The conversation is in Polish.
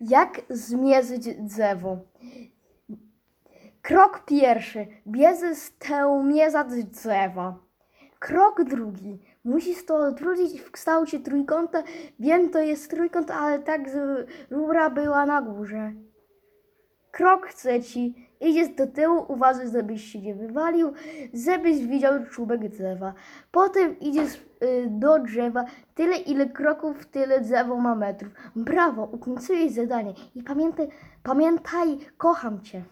Jak zmierzyć drzewo? Krok pierwszy. Bierze stełmierzać drzewa. Krok drugi. Musisz to odwrócić w kształcie trójkąta. Wiem, to jest trójkąt, ale tak, żeby rura była na górze. Krok trzeci. Idziesz do tyłu, uważaj, żebyś się nie wywalił, żebyś widział czubek drzewa. Potem idziesz y, do drzewa. Tyle, ile kroków, tyle drzewo ma metrów. Brawo, ukończyłeś zadanie. I pamiętaj, pamiętaj, kocham cię.